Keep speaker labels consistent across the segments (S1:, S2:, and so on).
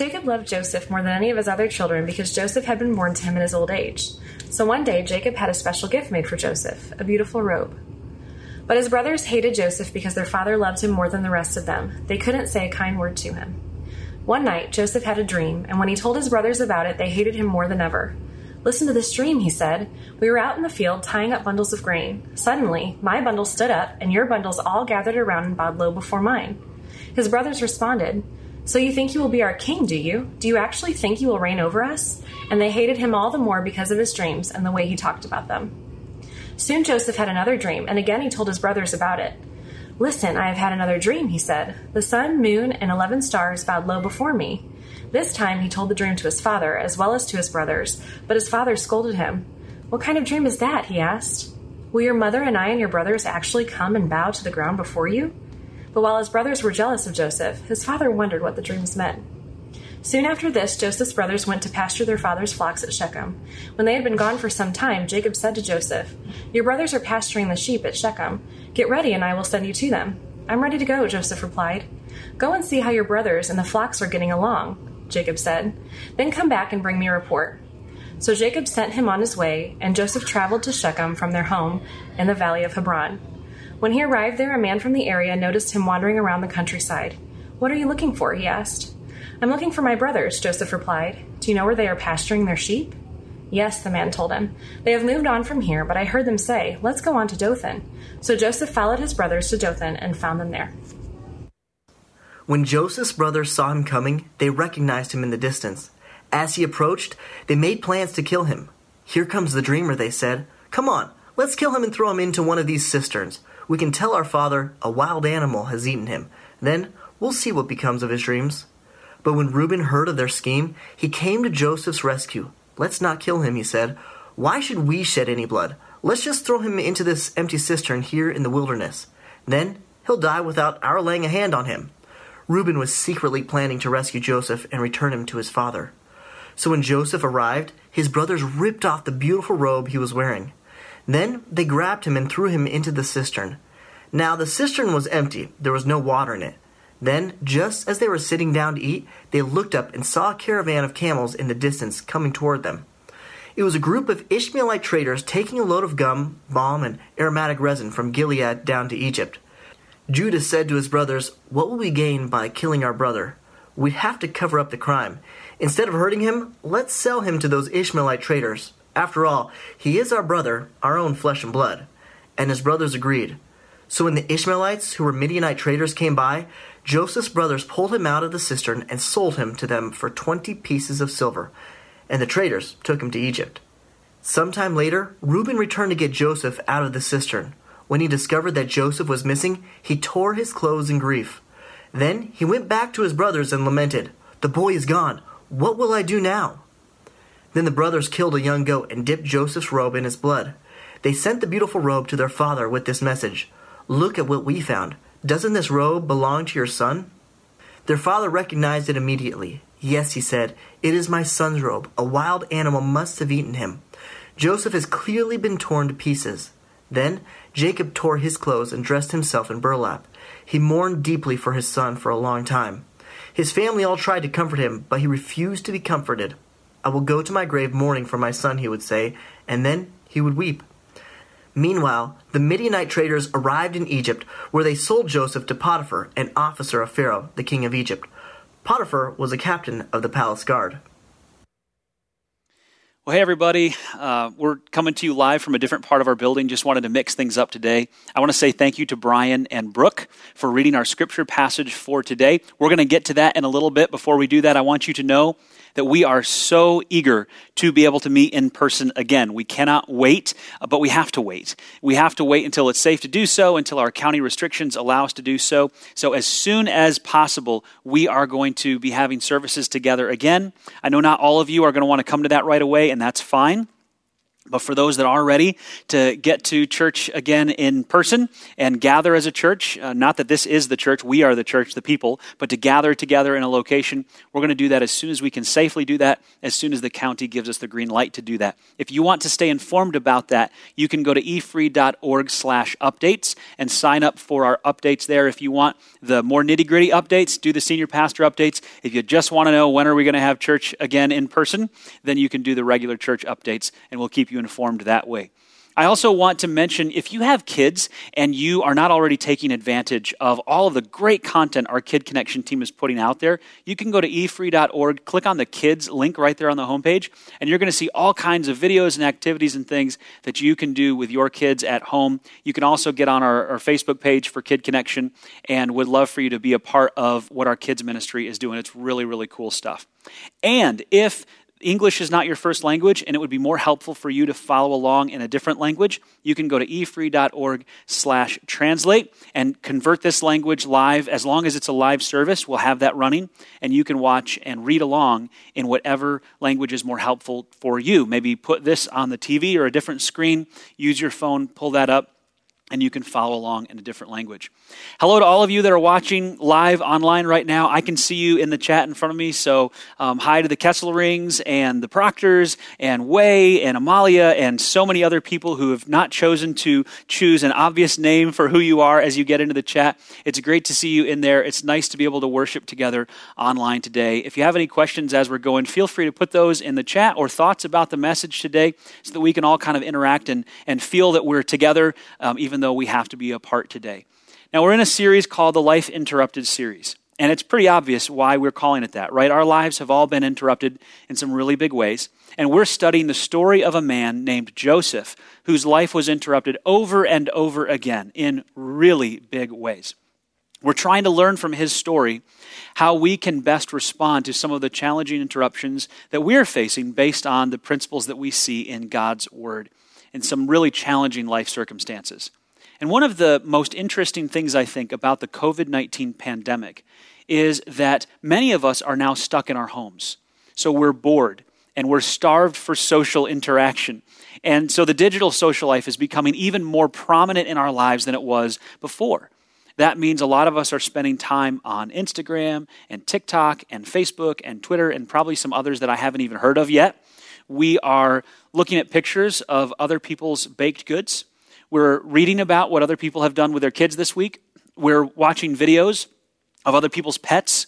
S1: Jacob loved Joseph more than any of his other children because Joseph had been born to him in his old age. So one day, Jacob had a special gift made for Joseph a beautiful robe. But his brothers hated Joseph because their father loved him more than the rest of them. They couldn't say a kind word to him. One night, Joseph had a dream, and when he told his brothers about it, they hated him more than ever. Listen to this dream, he said. We were out in the field tying up bundles of grain. Suddenly, my bundle stood up, and your bundles all gathered around and bowed low before mine. His brothers responded, So you think you will be our king, do you? Do you actually think you will reign over us? And they hated him all the more because of his dreams and the way he talked about them. Soon Joseph had another dream, and again he told his brothers about it. Listen, I have had another dream, he said. The sun, moon, and eleven stars bowed low before me. This time he told the dream to his father, as well as to his brothers, but his father scolded him. What kind of dream is that? he asked. Will your mother and I and your brothers actually come and bow to the ground before you? But while his brothers were jealous of Joseph, his father wondered what the dreams meant. Soon after this, Joseph's brothers went to pasture their father's flocks at Shechem. When they had been gone for some time, Jacob said to Joseph, Your brothers are pasturing the sheep at Shechem. Get ready, and I will send you to them. I'm ready to go, Joseph replied. Go and see how your brothers and the flocks are getting along, Jacob said. Then come back and bring me a report. So Jacob sent him on his way, and Joseph traveled to Shechem from their home in the valley of Hebron. When he arrived there, a man from the area noticed him wandering around the countryside. What are you looking for? he asked. I'm looking for my brothers, Joseph replied. Do you know where they are pasturing their sheep? Yes, the man told him. They have moved on from here, but I heard them say, Let's go on to Dothan. So Joseph followed his brothers to Dothan and found them there.
S2: When Joseph's brothers saw him coming, they recognized him in the distance. As he approached, they made plans to kill him. Here comes the dreamer, they said. Come on, let's kill him and throw him into one of these cisterns. We can tell our father a wild animal has eaten him. Then we'll see what becomes of his dreams. But when Reuben heard of their scheme, he came to Joseph's rescue. Let's not kill him, he said. Why should we shed any blood? Let's just throw him into this empty cistern here in the wilderness. Then he'll die without our laying a hand on him. Reuben was secretly planning to rescue Joseph and return him to his father. So when Joseph arrived, his brothers ripped off the beautiful robe he was wearing. Then they grabbed him and threw him into the cistern. Now the cistern was empty, there was no water in it. Then, just as they were sitting down to eat, they looked up and saw a caravan of camels in the distance coming toward them. It was a group of Ishmaelite traders taking a load of gum, balm, and aromatic resin from Gilead down to Egypt. Judah said to his brothers, What will we gain by killing our brother? We'd have to cover up the crime. Instead of hurting him, let's sell him to those Ishmaelite traders. After all, he is our brother, our own flesh and blood. And his brothers agreed. So when the Ishmaelites, who were Midianite traders, came by, Joseph's brothers pulled him out of the cistern and sold him to them for twenty pieces of silver, and the traders took him to Egypt. Some time later, Reuben returned to get Joseph out of the cistern. When he discovered that Joseph was missing, he tore his clothes in grief. Then he went back to his brothers and lamented, The boy is gone. What will I do now? Then the brothers killed a young goat and dipped Joseph's robe in its blood. They sent the beautiful robe to their father with this message Look at what we found. Doesn't this robe belong to your son? Their father recognized it immediately. Yes, he said, it is my son's robe. A wild animal must have eaten him. Joseph has clearly been torn to pieces. Then Jacob tore his clothes and dressed himself in burlap. He mourned deeply for his son for a long time. His family all tried to comfort him, but he refused to be comforted. I will go to my grave mourning for my son, he would say, and then he would weep. Meanwhile, the Midianite traders arrived in Egypt, where they sold Joseph to Potiphar, an officer of Pharaoh, the king of Egypt. Potiphar was a captain of the palace guard.
S3: Well, hey, everybody. Uh, we're coming to you live from a different part of our building. Just wanted to mix things up today. I want to say thank you to Brian and Brooke for reading our scripture passage for today. We're going to get to that in a little bit. Before we do that, I want you to know that we are so eager to be able to meet in person again. We cannot wait, uh, but we have to wait. We have to wait until it's safe to do so, until our county restrictions allow us to do so. So, as soon as possible, we are going to be having services together again. I know not all of you are going to want to come to that right away, and that's fine. But for those that are ready to get to church again in person and gather as a church, uh, not that this is the church, we are the church, the people, but to gather together in a location, we're going to do that as soon as we can safely do that, as soon as the county gives us the green light to do that. If you want to stay informed about that, you can go to efree.org slash updates and sign up for our updates there. If you want the more nitty gritty updates, do the senior pastor updates. If you just want to know when are we going to have church again in person, then you can do the regular church updates and we'll keep you informed that way. I also want to mention if you have kids and you are not already taking advantage of all of the great content our Kid Connection team is putting out there, you can go to efree.org, click on the kids link right there on the homepage, and you're going to see all kinds of videos and activities and things that you can do with your kids at home. You can also get on our, our Facebook page for Kid Connection and would love for you to be a part of what our kids ministry is doing. It's really, really cool stuff. And if English is not your first language and it would be more helpful for you to follow along in a different language, you can go to efree.org slash translate and convert this language live. As long as it's a live service, we'll have that running and you can watch and read along in whatever language is more helpful for you. Maybe put this on the TV or a different screen, use your phone, pull that up and you can follow along in a different language. Hello to all of you that are watching live online right now. I can see you in the chat in front of me, so um, hi to the Kesselrings and the Proctors and Way and Amalia and so many other people who have not chosen to choose an obvious name for who you are as you get into the chat. It's great to see you in there. It's nice to be able to worship together online today. If you have any questions as we're going, feel free to put those in the chat or thoughts about the message today so that we can all kind of interact and, and feel that we're together, um, even even though we have to be apart today. Now, we're in a series called the Life Interrupted series. And it's pretty obvious why we're calling it that, right? Our lives have all been interrupted in some really big ways. And we're studying the story of a man named Joseph, whose life was interrupted over and over again in really big ways. We're trying to learn from his story how we can best respond to some of the challenging interruptions that we're facing based on the principles that we see in God's Word in some really challenging life circumstances. And one of the most interesting things I think about the COVID 19 pandemic is that many of us are now stuck in our homes. So we're bored and we're starved for social interaction. And so the digital social life is becoming even more prominent in our lives than it was before. That means a lot of us are spending time on Instagram and TikTok and Facebook and Twitter and probably some others that I haven't even heard of yet. We are looking at pictures of other people's baked goods we're reading about what other people have done with their kids this week. We're watching videos of other people's pets.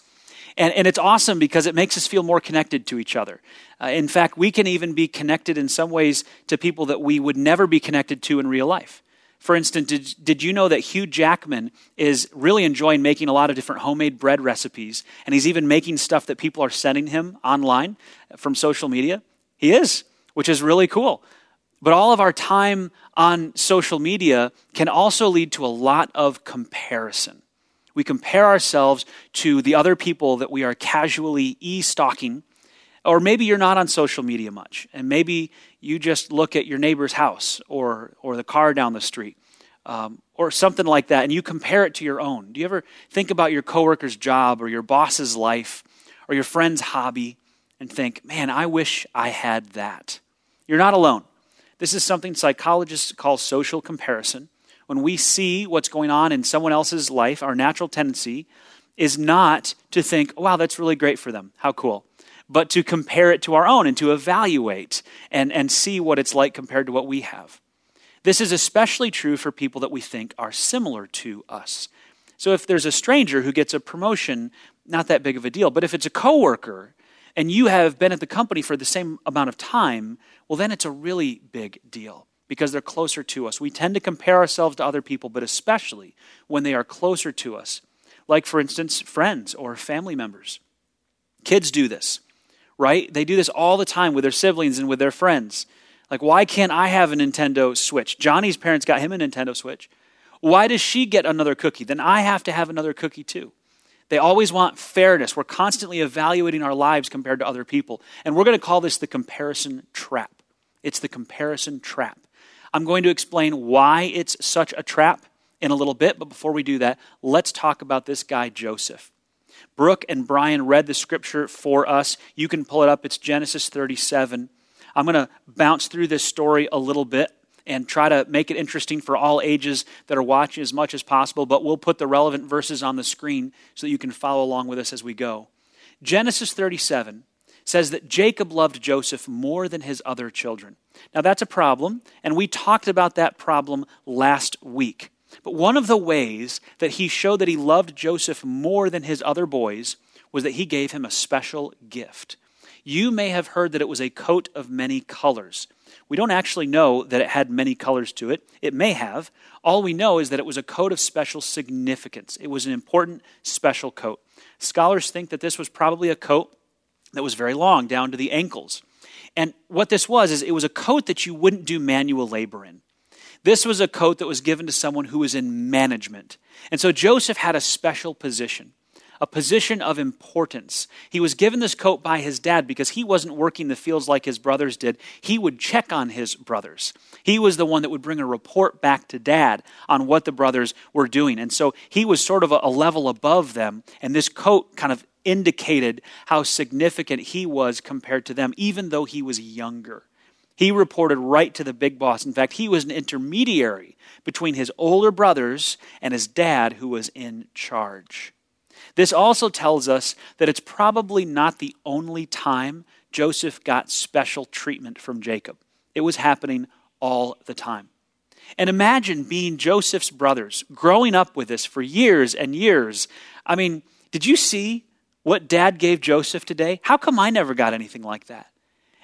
S3: And, and it's awesome because it makes us feel more connected to each other. Uh, in fact, we can even be connected in some ways to people that we would never be connected to in real life. For instance, did, did you know that Hugh Jackman is really enjoying making a lot of different homemade bread recipes? And he's even making stuff that people are sending him online from social media? He is, which is really cool. But all of our time on social media can also lead to a lot of comparison. We compare ourselves to the other people that we are casually e stalking. Or maybe you're not on social media much, and maybe you just look at your neighbor's house or, or the car down the street. Um, or something like that, and you compare it to your own. Do you ever think about your coworker's job or your boss's life or your friend's hobby and think, man, I wish I had that? You're not alone. This is something psychologists call social comparison. When we see what's going on in someone else's life, our natural tendency is not to think, wow, that's really great for them. How cool. But to compare it to our own and to evaluate and, and see what it's like compared to what we have. This is especially true for people that we think are similar to us. So if there's a stranger who gets a promotion, not that big of a deal. But if it's a coworker and you have been at the company for the same amount of time, well, then it's a really big deal because they're closer to us. We tend to compare ourselves to other people, but especially when they are closer to us, like, for instance, friends or family members. Kids do this, right? They do this all the time with their siblings and with their friends. Like, why can't I have a Nintendo Switch? Johnny's parents got him a Nintendo Switch. Why does she get another cookie? Then I have to have another cookie too. They always want fairness. We're constantly evaluating our lives compared to other people. And we're going to call this the comparison trap. It's the comparison trap. I'm going to explain why it's such a trap in a little bit, but before we do that, let's talk about this guy, Joseph. Brooke and Brian read the scripture for us. You can pull it up, it's Genesis 37. I'm going to bounce through this story a little bit and try to make it interesting for all ages that are watching as much as possible, but we'll put the relevant verses on the screen so that you can follow along with us as we go. Genesis 37 says that Jacob loved Joseph more than his other children. Now, that's a problem, and we talked about that problem last week. But one of the ways that he showed that he loved Joseph more than his other boys was that he gave him a special gift. You may have heard that it was a coat of many colors. We don't actually know that it had many colors to it. It may have. All we know is that it was a coat of special significance. It was an important special coat. Scholars think that this was probably a coat that was very long, down to the ankles. And what this was is it was a coat that you wouldn't do manual labor in. This was a coat that was given to someone who was in management. And so Joseph had a special position a position of importance. He was given this coat by his dad because he wasn't working the fields like his brothers did. He would check on his brothers. He was the one that would bring a report back to dad on what the brothers were doing. And so he was sort of a, level above them. And this coat kind of indicated how significant he was compared to them, even though he was younger. He reported right to the big boss. In fact, he was an intermediary between his older brothers and his dad, who was in charge. This also tells us that it's probably not the only time Joseph got special treatment from Jacob. It was happening all the time. And imagine being Joseph's brothers, growing up with this for years and years. I mean, did you see what dad gave Joseph today? How come I never got anything like that?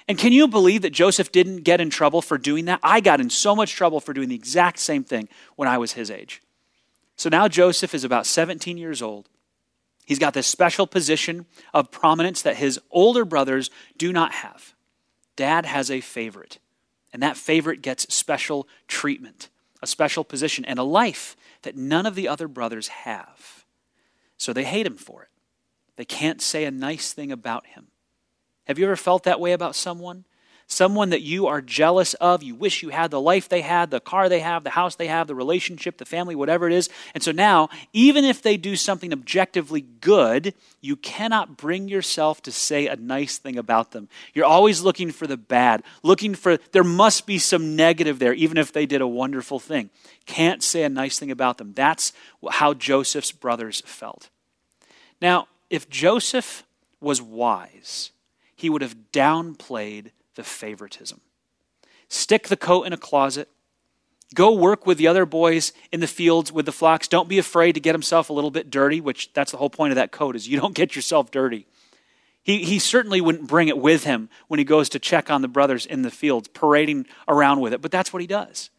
S3: And can you believe that Joseph didn't get in trouble for doing that? I got in so much trouble for doing the exact same thing when I was his age. So now Joseph is about 17 years old. He's got this special position of prominence that his older brothers do not have. Dad has a favorite, and that favorite gets special treatment, a special position, and a life that none of the other brothers have. So they hate him for it. They can't say a nice thing about him. Have you ever felt that way about someone? Someone that you are jealous of. You wish you had the life they had, the car they have, the house they have, the relationship, the family, whatever it is. And so now, even if they do something objectively good, you cannot bring yourself to say a nice thing about them. You're always looking for the bad, looking for, there must be some negative there, even if they did a wonderful thing. Can't say a nice thing about them. That's how Joseph's brothers felt. Now, if Joseph was wise, he would have downplayed the favoritism. Stick the coat in a closet. Go work with the other boys in the fields with the flocks. Don't be afraid to get himself a little bit dirty, which that's the whole point of that coat is you don't get yourself dirty. He, he certainly wouldn't bring it with him when he goes to check on the brothers in the fields, parading around with it, but that's what he does.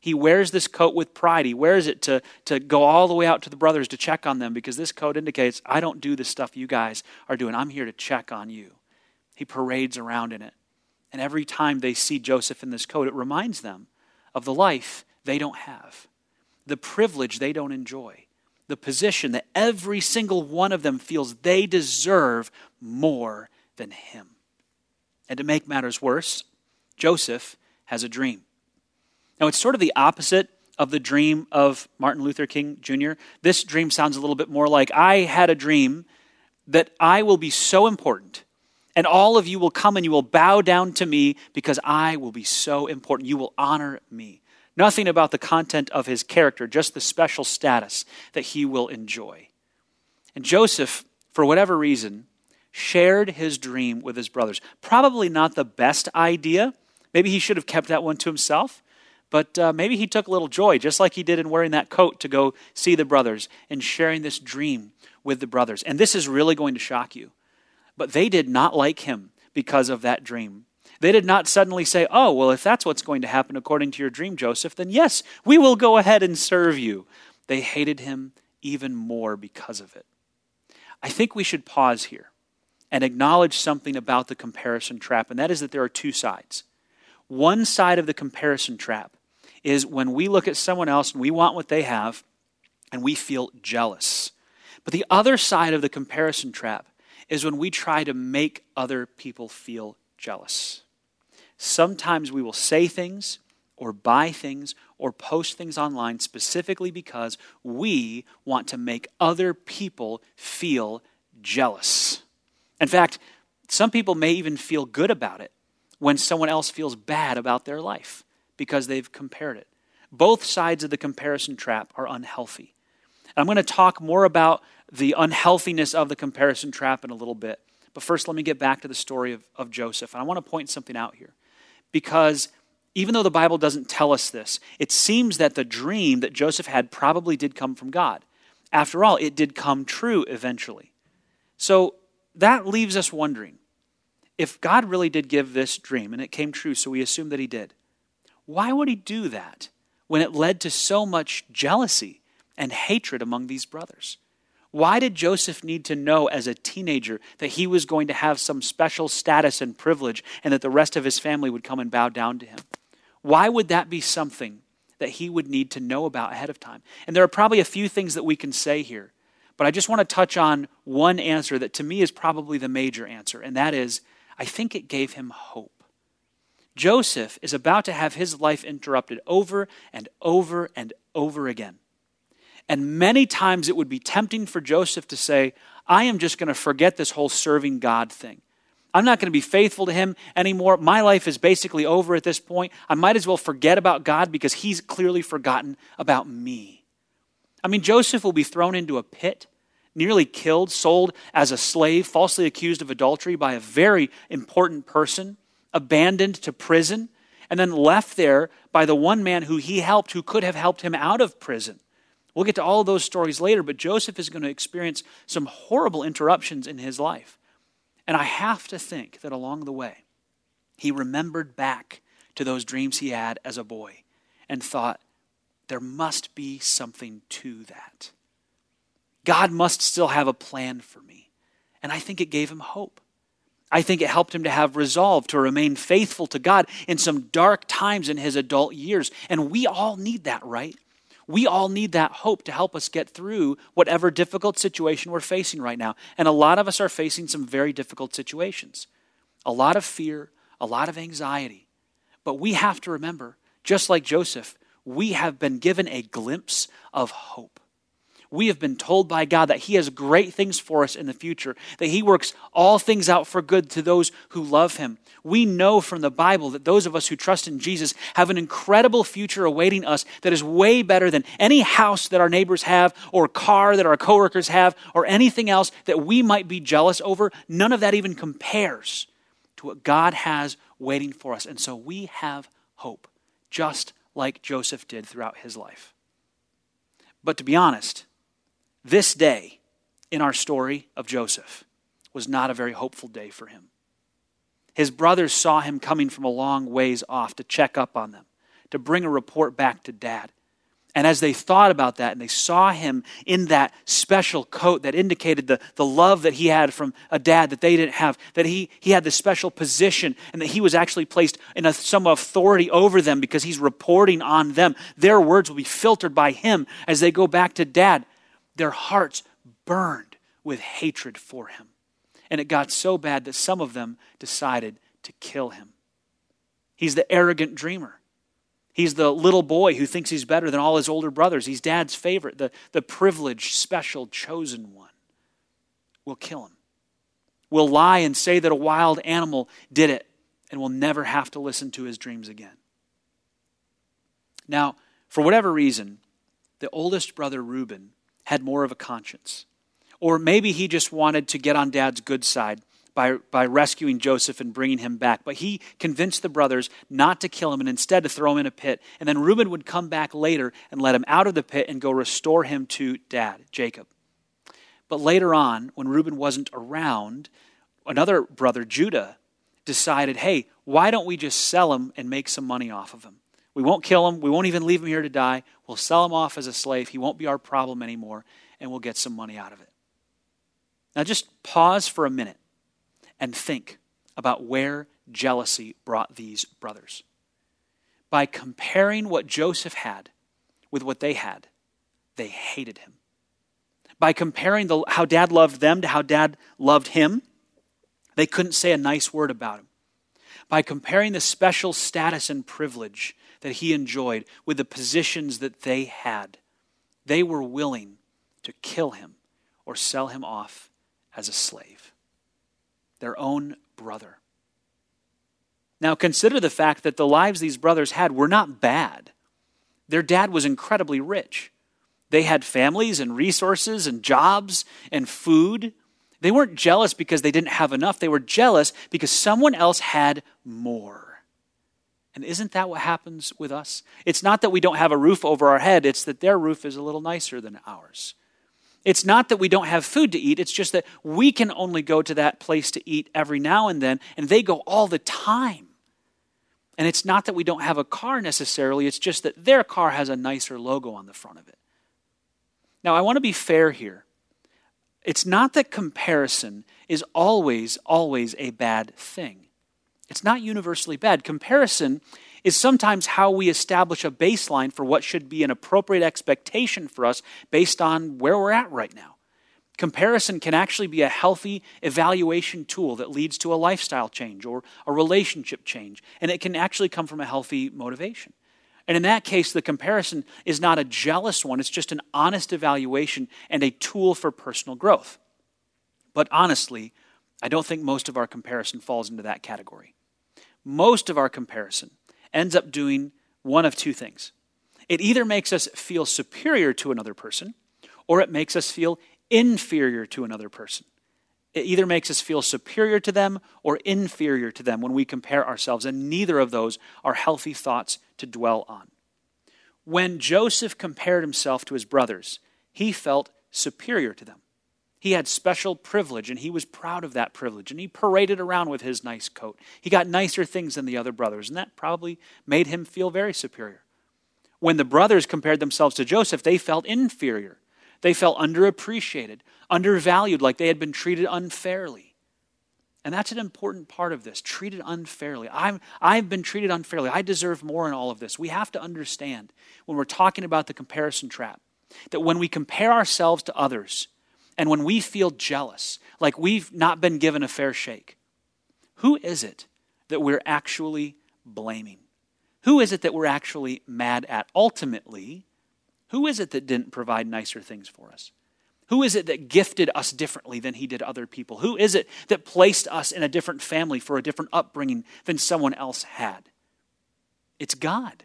S3: He wears this coat with pride. He wears it to, to go all the way out to the brothers to check on them because this coat indicates, I don't do the stuff you guys are doing. I'm here to check on you. He parades around in it. And every time they see Joseph in this coat, it reminds them of the life they don't have, the privilege they don't enjoy, the position that every single one of them feels they deserve more than him. And to make matters worse, Joseph has a dream. Now, it's sort of the opposite of the dream of Martin Luther King Jr. This dream sounds a little bit more like I had a dream that I will be so important and all of you will come and you will bow down to me because I will be so important. You will honor me. Nothing about the content of his character, just the special status that he will enjoy. And Joseph, for whatever reason, shared his dream with his brothers. Probably not the best idea. Maybe he should have kept that one to himself. But uh, maybe he took a little joy, just like he did in wearing that coat to go see the brothers and sharing this dream with the brothers. And this is really going to shock you. But they did not like him because of that dream. They did not suddenly say, Oh, well, if that's what's going to happen according to your dream, Joseph, then yes, we will go ahead and serve you. They hated him even more because of it. I think we should pause here and acknowledge something about the comparison trap, and that is that there are two sides. One side of the comparison trap is when we look at someone else and we want what they have and we feel jealous. But the other side of the comparison trap is when we try to make other people feel jealous. Sometimes we will say things or buy things or post things online specifically because we want to make other people feel jealous. In fact, some people may even feel good about it. when someone else feels bad about their life because they've compared it. Both sides of the comparison trap are unhealthy. I'm going to talk more about the unhealthiness of the comparison trap in a little bit. But first, let me get back to the story of, of Joseph. And I want to point something out here. Because even though the Bible doesn't tell us this, it seems that the dream that Joseph had probably did come from God. After all, it did come true eventually. So that leaves us wondering if God really did give this dream and it came true, so we assume that he did, why would he do that when it led to so much jealousy and hatred among these brothers? Why did Joseph need to know as a teenager that he was going to have some special status and privilege and that the rest of his family would come and bow down to him? Why would that be something that he would need to know about ahead of time? And there are probably a few things that we can say here, but I just want to touch on one answer that to me is probably the major answer, and that is I think it gave him hope. Joseph is about to have his life interrupted over and over and over again. And many times it would be tempting for Joseph to say, I am just going to forget this whole serving God thing. I'm not going to be faithful to him anymore. My life is basically over at this point. I might as well forget about God because he's clearly forgotten about me. I mean, Joseph will be thrown into a pit, nearly killed, sold as a slave, falsely accused of adultery by a very important person abandoned to prison, and then left there by the one man who he helped who could have helped him out of prison. We'll get to all those stories later, but Joseph is going to experience some horrible interruptions in his life. And I have to think that along the way, he remembered back to those dreams he had as a boy and thought, there must be something to that. God must still have a plan for me. And I think it gave him hope. I think it helped him to have resolve to remain faithful to God in some dark times in his adult years. And we all need that, right? We all need that hope to help us get through whatever difficult situation we're facing right now. And a lot of us are facing some very difficult situations a lot of fear, a lot of anxiety. But we have to remember, just like Joseph, we have been given a glimpse of hope we have been told by God that He has great things for us in the future, that He works all things out for good to those who love Him. We know from the Bible that those of us who trust in Jesus have an incredible future awaiting us that is way better than any house that our neighbors have, or car that our coworkers have, or anything else that we might be jealous over. None of that even compares to what God has waiting for us. And so we have hope, just like Joseph did throughout his life. But to be honest, this day in our story of Joseph was not a very hopeful day for him. His brothers saw him coming from a long ways off to check up on them, to bring a report back to dad. And as they thought about that and they saw him in that special coat that indicated the, the love that he had from a dad that they didn't have, that he, he had this special position and that he was actually placed in a, some authority over them because he's reporting on them, their words will be filtered by him as they go back to dad their hearts burned with hatred for him. And it got so bad that some of them decided to kill him. He's the arrogant dreamer. He's the little boy who thinks he's better than all his older brothers. He's dad's favorite, the, the privileged, special, chosen one. We'll kill him. We'll lie and say that a wild animal did it, and we'll never have to listen to his dreams again. Now, for whatever reason, the oldest brother, Reuben, had more of a conscience. Or maybe he just wanted to get on dad's good side by, by rescuing Joseph and bringing him back. But he convinced the brothers not to kill him and instead to throw him in a pit. And then Reuben would come back later and let him out of the pit and go restore him to dad, Jacob. But later on, when Reuben wasn't around, another brother, Judah, decided, hey, why don't we just sell him and make some money off of him? We won't kill him. We won't even leave him here to die. We'll sell him off as a slave. He won't be our problem anymore, and we'll get some money out of it. Now, just pause for a minute and think about where jealousy brought these brothers. By comparing what Joseph had with what they had, they hated him. By comparing the, how dad loved them to how dad loved him, they couldn't say a nice word about him. By comparing the special status and privilege that he enjoyed with the positions that they had. They were willing to kill him or sell him off as a slave. Their own brother. Now, consider the fact that the lives these brothers had were not bad. Their dad was incredibly rich. They had families and resources and jobs and food. They weren't jealous because they didn't have enough. They were jealous because someone else had more. And isn't that what happens with us? It's not that we don't have a roof over our head, it's that their roof is a little nicer than ours. It's not that we don't have food to eat, it's just that we can only go to that place to eat every now and then, and they go all the time. And it's not that we don't have a car necessarily, it's just that their car has a nicer logo on the front of it. Now, I want to be fair here. It's not that comparison is always, always a bad thing. It's not universally bad. Comparison is sometimes how we establish a baseline for what should be an appropriate expectation for us based on where we're at right now. Comparison can actually be a healthy evaluation tool that leads to a lifestyle change or a relationship change, and it can actually come from a healthy motivation. And in that case, the comparison is not a jealous one, it's just an honest evaluation and a tool for personal growth. But honestly, I don't think most of our comparison falls into that category. Most of our comparison ends up doing one of two things it either makes us feel superior to another person, or it makes us feel inferior to another person. It either makes us feel superior to them or inferior to them when we compare ourselves, and neither of those are healthy thoughts to dwell on. When Joseph compared himself to his brothers, he felt superior to them. He had special privilege, and he was proud of that privilege, and he paraded around with his nice coat. He got nicer things than the other brothers, and that probably made him feel very superior. When the brothers compared themselves to Joseph, they felt inferior. They felt underappreciated, undervalued, like they had been treated unfairly. And that's an important part of this treated unfairly. I'm, I've been treated unfairly. I deserve more in all of this. We have to understand when we're talking about the comparison trap that when we compare ourselves to others, and when we feel jealous, like we've not been given a fair shake, who is it that we're actually blaming? Who is it that we're actually mad at? Ultimately, who is it that didn't provide nicer things for us? Who is it that gifted us differently than he did other people? Who is it that placed us in a different family for a different upbringing than someone else had? It's God.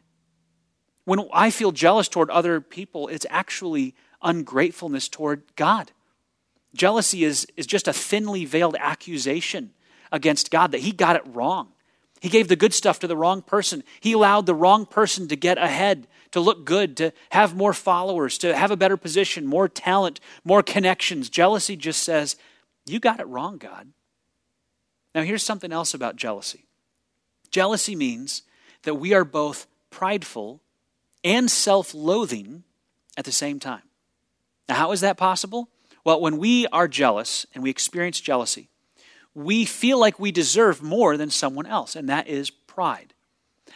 S3: When I feel jealous toward other people, it's actually ungratefulness toward God. Jealousy is, is just a thinly veiled accusation against God that he got it wrong. He gave the good stuff to the wrong person. He allowed the wrong person to get ahead, to look good, to have more followers, to have a better position, more talent, more connections. Jealousy just says, You got it wrong, God. Now, here's something else about jealousy jealousy means that we are both prideful and self loathing at the same time. Now, how is that possible? Well, when we are jealous and we experience jealousy, we feel like we deserve more than someone else, and that is pride.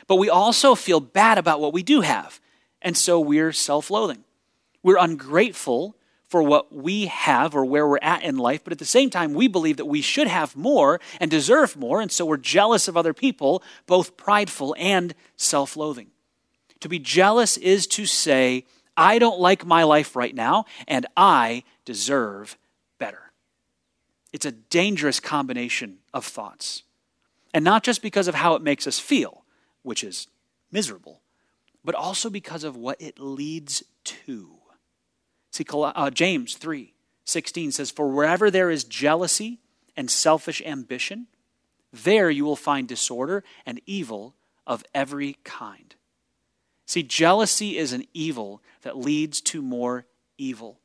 S3: But we also feel bad about what we do have, and so we're self loathing. We're ungrateful for what we have or where we're at in life, but at the same time, we believe that we should have more and deserve more, and so we're jealous of other people, both prideful and self loathing. To be jealous is to say, I don't like my life right now, and I deserve. It's a dangerous combination of thoughts. And not just because of how it makes us feel, which is miserable, but also because of what it leads to. See, uh, James 3 16 says, For wherever there is jealousy and selfish ambition, there you will find disorder and evil of every kind. See, jealousy is an evil that leads to more evil.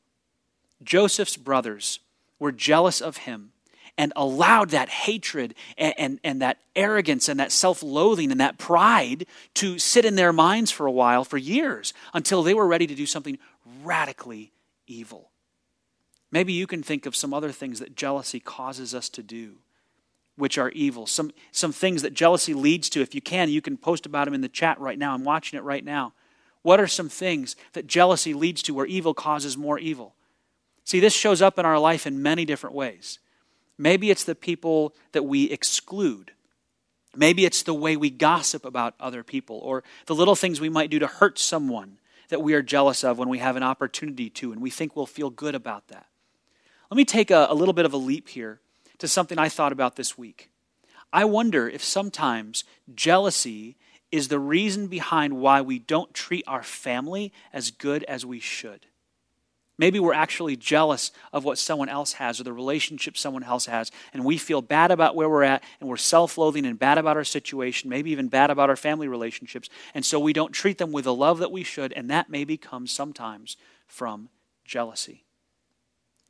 S3: Joseph's brothers were jealous of him and allowed that hatred and, and, and that arrogance and that self loathing and that pride to sit in their minds for a while, for years, until they were ready to do something radically evil. Maybe you can think of some other things that jealousy causes us to do, which are evil. Some, some things that jealousy leads to. If you can, you can post about them in the chat right now. I'm watching it right now. What are some things that jealousy leads to where evil causes more evil? See, this shows up in our life in many different ways. Maybe it's the people that we exclude. Maybe it's the way we gossip about other people or the little things we might do to hurt someone that we are jealous of when we have an opportunity to and we think we'll feel good about that. Let me take a, a little bit of a leap here to something I thought about this week. I wonder if sometimes jealousy is the reason behind why we don't treat our family as good as we should. Maybe we're actually jealous of what someone else has or the relationship someone else has, and we feel bad about where we're at, and we're self loathing and bad about our situation, maybe even bad about our family relationships, and so we don't treat them with the love that we should, and that maybe comes sometimes from jealousy.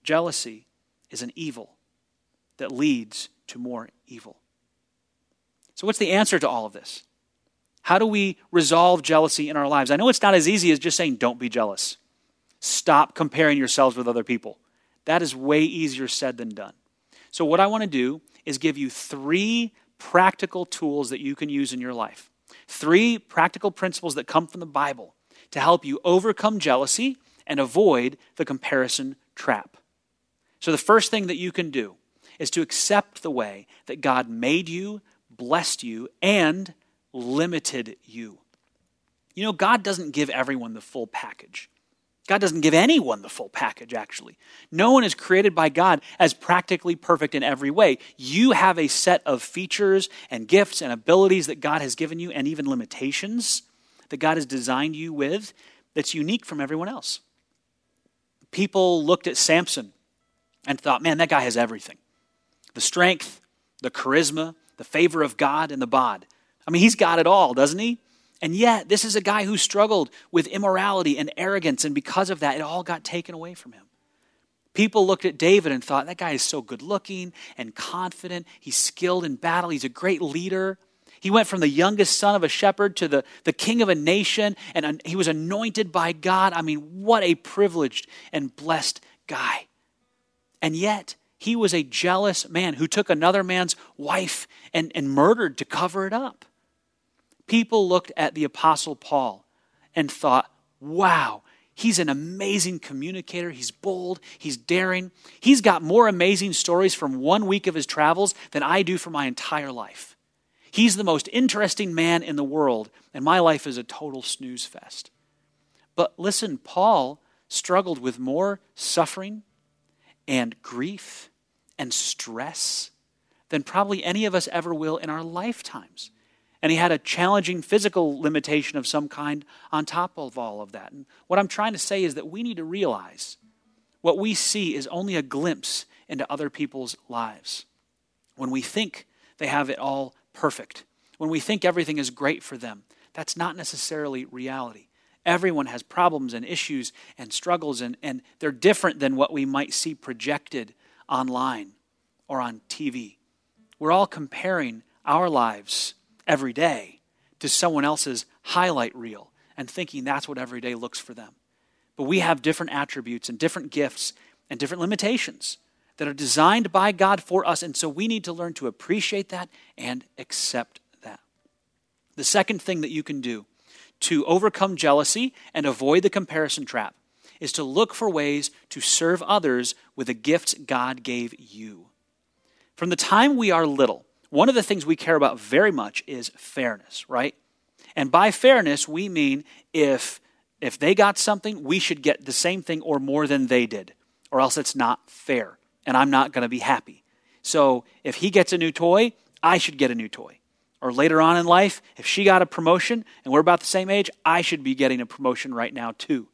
S3: Jealousy is an evil that leads to more evil. So, what's the answer to all of this? How do we resolve jealousy in our lives? I know it's not as easy as just saying, don't be jealous. Stop comparing yourselves with other people. That is way easier said than done. So, what I want to do is give you three practical tools that you can use in your life. Three practical principles that come from the Bible to help you overcome jealousy and avoid the comparison trap. So, the first thing that you can do is to accept the way that God made you, blessed you, and limited you. You know, God doesn't give everyone the full package. God doesn't give anyone the full package, actually. No one is created by God as practically perfect in every way. You have a set of features and gifts and abilities that God has given you, and even limitations that God has designed you with that's unique from everyone else. People looked at Samson and thought, man, that guy has everything the strength, the charisma, the favor of God, and the bod. I mean, he's got it all, doesn't he? And yet, this is a guy who struggled with immorality and arrogance, and because of that, it all got taken away from him. People looked at David and thought, that guy is so good looking and confident. He's skilled in battle. He's a great leader. He went from the youngest son of a shepherd to the, the king of a nation, and he was anointed by God. I mean, what a privileged and blessed guy. And yet, he was a jealous man who took another man's wife and, and murdered to cover it up people looked at the Apostle Paul and thought, wow, he's an amazing communicator. He's bold, he's daring. He's got more amazing stories from one week of his travels than I do for my entire life. He's the most interesting man in the world, and my life is a total snooze fest. But listen, Paul struggled with more suffering and grief and stress than probably any of us ever will in our lifetimes and he had a challenging physical limitation of some kind on top of all of that. And what I'm trying to say is that we need to realize what we see is only a glimpse into other people's lives. When we think they have it all perfect, when we think everything is great for them, that's not necessarily reality. Everyone has problems and issues and struggles, and, and they're different than what we might see projected online or on TV. We're all comparing our lives every day to someone else's highlight reel and thinking that's what every day looks for them. But we have different attributes and different gifts and different limitations that are designed by God for us. And so we need to learn to appreciate that and accept that. The second thing that you can do to overcome jealousy and avoid the comparison trap is to look for ways to serve others with the gifts God gave you. From the time we are little, one of the things we care about very much is fairness, right? And by fairness, we mean if if they got something, we should get the same thing or more than they did, or else it's not fair, and I'm not going to be happy. So if he gets a new toy, I should get a new toy. Or later on in life, if she got a promotion and we're about the same age, I should be getting a promotion right now too.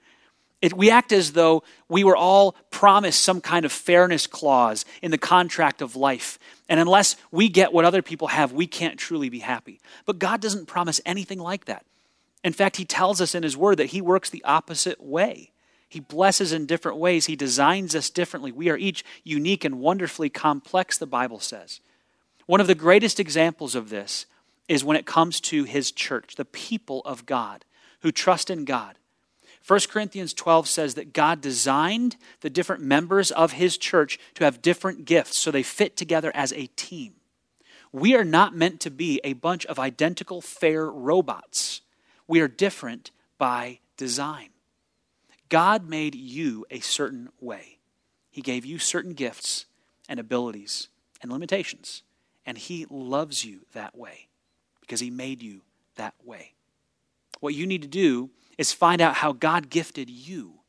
S3: It, we act as though we were all promised some kind of fairness clause in the contract of life. And unless we get what other people have, we can't truly be happy. But God doesn't promise anything like that. In fact, He tells us in His Word that He works the opposite way. He blesses in different ways, He designs us differently. We are each unique and wonderfully complex, the Bible says. One of the greatest examples of this is when it comes to His church, the people of God who trust in God 1 Corinthians 12 says that God designed the different members of his church to have different gifts so they fit together as a team. We are not meant to be a bunch of identical fair robots. We are different by design. God made you a certain way. He gave you certain gifts and abilities and limitations, and He loves you that way because He made you that way. What you need to do is find out how God gifted you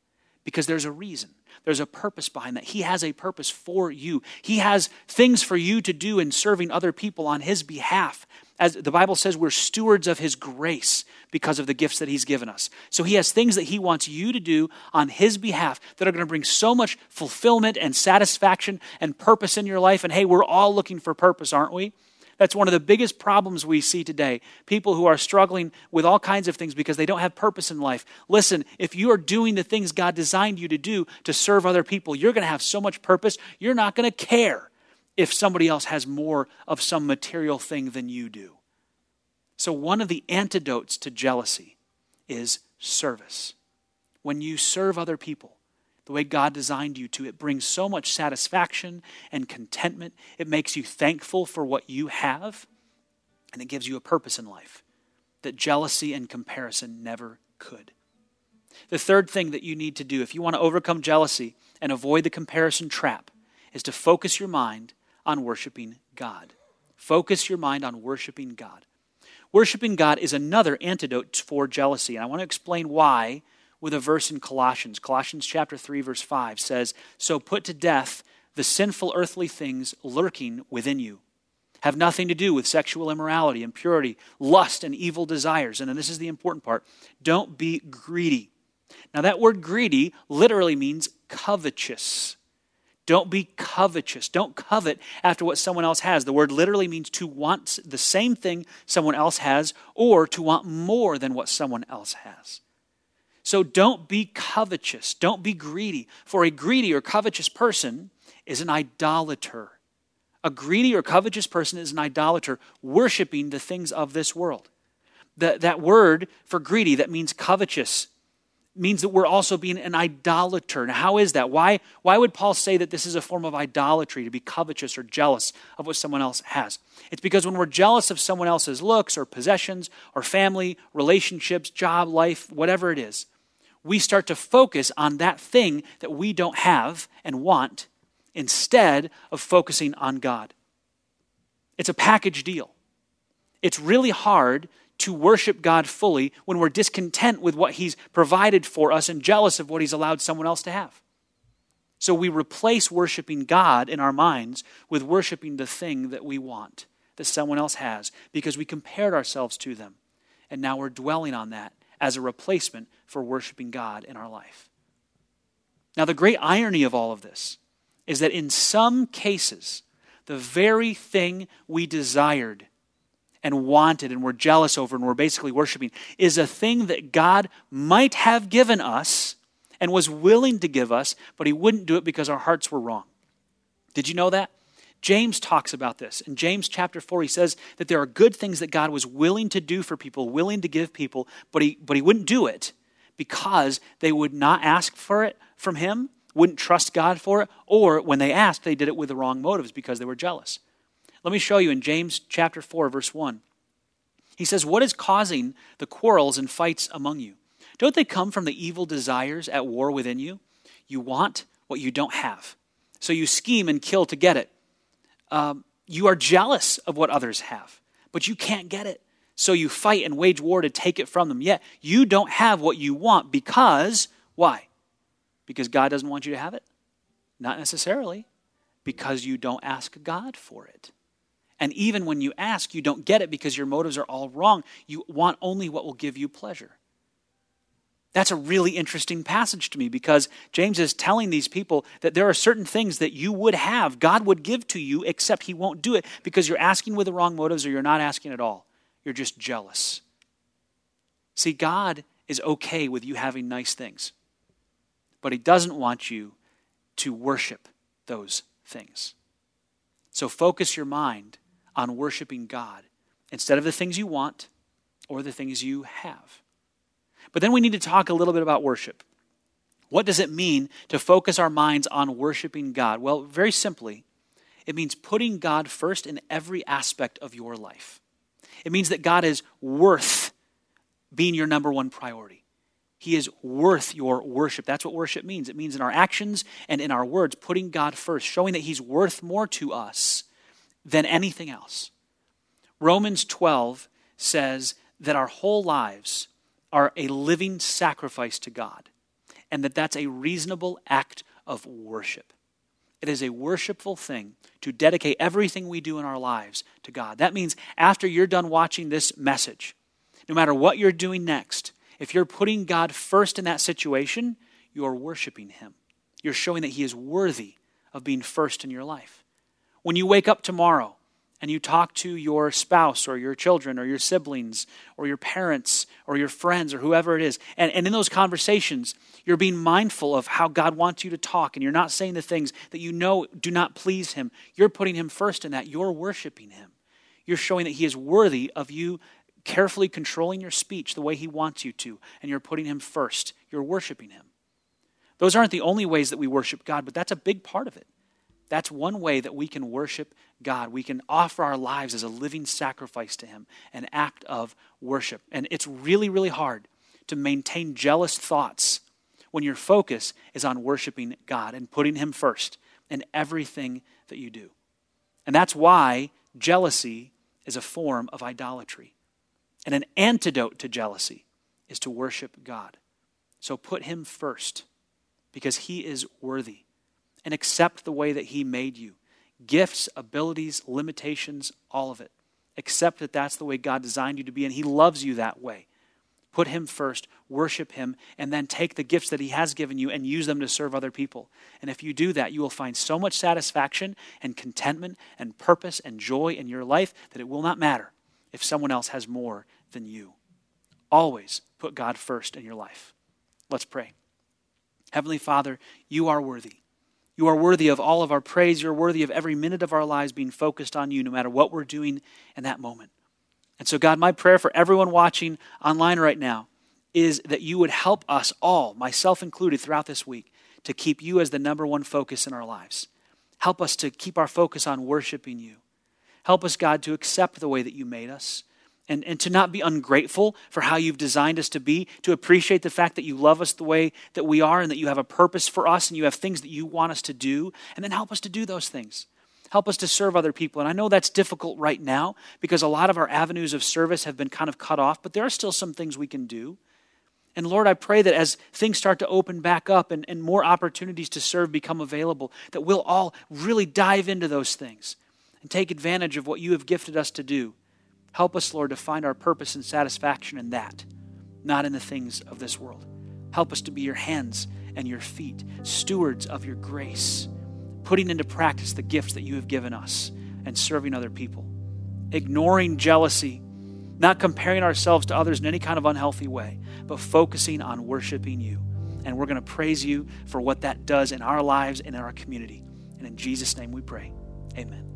S3: because there's a reason. There's a purpose behind that. He has a purpose for you. He has things for you to do in serving other people on His behalf. As the Bible says, we're stewards of His grace because of the gifts that He's given us. So He has things that He wants you to do on His behalf that are going to bring so much fulfillment and satisfaction and purpose in your life. And hey, we're all looking for purpose, aren't we? That's one of the biggest problems we see today. People who are struggling with all kinds of things because they don't have purpose in life. Listen, if you are doing the things God designed you to do to serve other people, you're going to have so much purpose, you're not going to care if somebody else has more of some material thing than you do. So, one of the antidotes to jealousy is service. When you serve other people, the way God designed you to. It brings so much satisfaction and contentment. It makes you thankful for what you have, and it gives you a purpose in life that jealousy and comparison never could. The third thing that you need to do if you want to overcome jealousy and avoid the comparison trap is to focus your mind on worshiping God. Focus your mind on worshiping God. Worshiping God is another antidote for jealousy, and I want to explain why with a verse in Colossians. Colossians chapter 3 verse 5 says, "So put to death the sinful earthly things lurking within you. Have nothing to do with sexual immorality, impurity, lust and evil desires." And then this is the important part. Don't be greedy. Now that word greedy literally means covetous. Don't be covetous. Don't covet after what someone else has. The word literally means to want the same thing someone else has or to want more than what someone else has. So don't be covetous. Don't be greedy. For a greedy or covetous person is an idolater. A greedy or covetous person is an idolater, worshiping the things of this world. The, that word for greedy that means covetous means that we're also being an idolater. Now, how is that? Why, why would Paul say that this is a form of idolatry, to be covetous or jealous of what someone else has? It's because when we're jealous of someone else's looks or possessions or family, relationships, job, life, whatever it is, we start to focus on that thing that we don't have and want instead of focusing on God. It's a package deal. It's really hard to worship God fully when we're discontent with what He's provided for us and jealous of what He's allowed someone else to have. So we replace worshiping God in our minds with worshiping the thing that we want, that someone else has, because we compared ourselves to them. And now we're dwelling on that as a replacement for worshiping God in our life. Now, the great irony of all of this is that in some cases, the very thing we desired and wanted and were jealous over and were basically worshiping is a thing that God might have given us and was willing to give us, but He wouldn't do it because our hearts were wrong. Did you know that? James talks about this. In James chapter 4, he says that there are good things that God was willing to do for people, willing to give people, but he, but he wouldn't do it because they would not ask for it from him, wouldn't trust God for it, or when they asked, they did it with the wrong motives because they were jealous. Let me show you in James chapter 4, verse 1. He says, What is causing the quarrels and fights among you? Don't they come from the evil desires at war within you? You want what you don't have. So you scheme and kill to get it. Um, you are jealous of what others have, but you can't get it. So you fight and wage war to take it from them. Yet you don't have what you want because, why? Because God doesn't want you to have it? Not necessarily. Because you don't ask God for it. And even when you ask, you don't get it because your motives are all wrong. You want only what will give you pleasure. That's a really interesting passage to me because James is telling these people that there are certain things that you would have, God would give to you, except He won't do it because you're asking with the wrong motives or you're not asking at all. You're just jealous. See, God is okay with you having nice things, but He doesn't want you to worship those things. So focus your mind on worshiping God instead of the things you want or the things you have. But then we need to talk a little bit about worship. What does it mean to focus our minds on worshiping God? Well, very simply, it means putting God first in every aspect of your life. It means that God is worth being your number one priority. He is worth your worship. That's what worship means. It means in our actions and in our words, putting God first, showing that He's worth more to us than anything else. Romans 12 says that our whole lives are a living sacrifice to God. and that that's a reasonable act of worship. It is a worshipful thing to dedicate everything we do in our lives to God. That means after you're done watching this message, no matter what you're doing next, if you're putting God first in that situation, you're worshiping Him. You're showing that He is worthy of being first in your life. When you wake up tomorrow and you talk to your spouse or your children or your siblings or your parents or your friends or whoever it is, and, and in those conversations, you're being mindful of how God wants you to talk and you're not saying the things that you know do not please Him. You're putting Him first in that. You're worshiping Him. You're showing that He is worthy of you carefully controlling your speech the way He wants you to, and you're putting Him first. You're worshiping Him. Those aren't the only ways that we worship God, but that's a big part of it. That's one way that we can worship God. We can offer our lives as a living sacrifice to Him, an act of worship. And it's really, really hard to maintain jealous thoughts when your focus is on worshiping God and putting Him first in everything that you do. And that's why jealousy is a form of idolatry. And an antidote to jealousy is to worship God. So put Him first because He is worthy and accept the way that He made you gifts, abilities, limitations, all of it. Accept that that's the way God designed you to be, and He loves you that way. Put Him first, worship Him, and then take the gifts that He has given you and use them to serve other people. And if you do that, you will find so much satisfaction and contentment and purpose and joy in your life that it will not matter if someone else has more than you. Always put God first in your life. Let's pray. Heavenly Father, you are worthy. You are worthy of all of our praise. You're worthy of every minute of our lives being focused on you, no matter what we're doing in that moment. And so, God, my prayer for everyone watching online right now is that you would help us all, myself included, throughout this week, to keep you as the number one focus in our lives. Help us to keep our focus on worshiping you. Help us, God, to accept the way that you made us and, and to not be ungrateful for how you've designed us to be, to appreciate the fact that you love us the way that we are and that you have a purpose for us and you have things that you want us to do, and then help us to do those things. Help us to serve other people. And I know that's difficult right now because a lot of our avenues of service have been kind of cut off, but there are still some things we can do. And Lord, I pray that as things start to open back up and, and more opportunities to serve become available, that we'll all really dive into those things and take advantage of what you have gifted us to do. Help us, Lord, to find our purpose and satisfaction in that, not in the things of this world. Help us to be your hands and your feet, stewards of your grace, putting into practice the gifts that you have given us and serving other people, ignoring jealousy, not comparing ourselves to others in any kind of unhealthy way, but focusing on worshiping you. And we're going to praise you for what that does in our lives and in our community. And in Jesus' name we pray. Amen.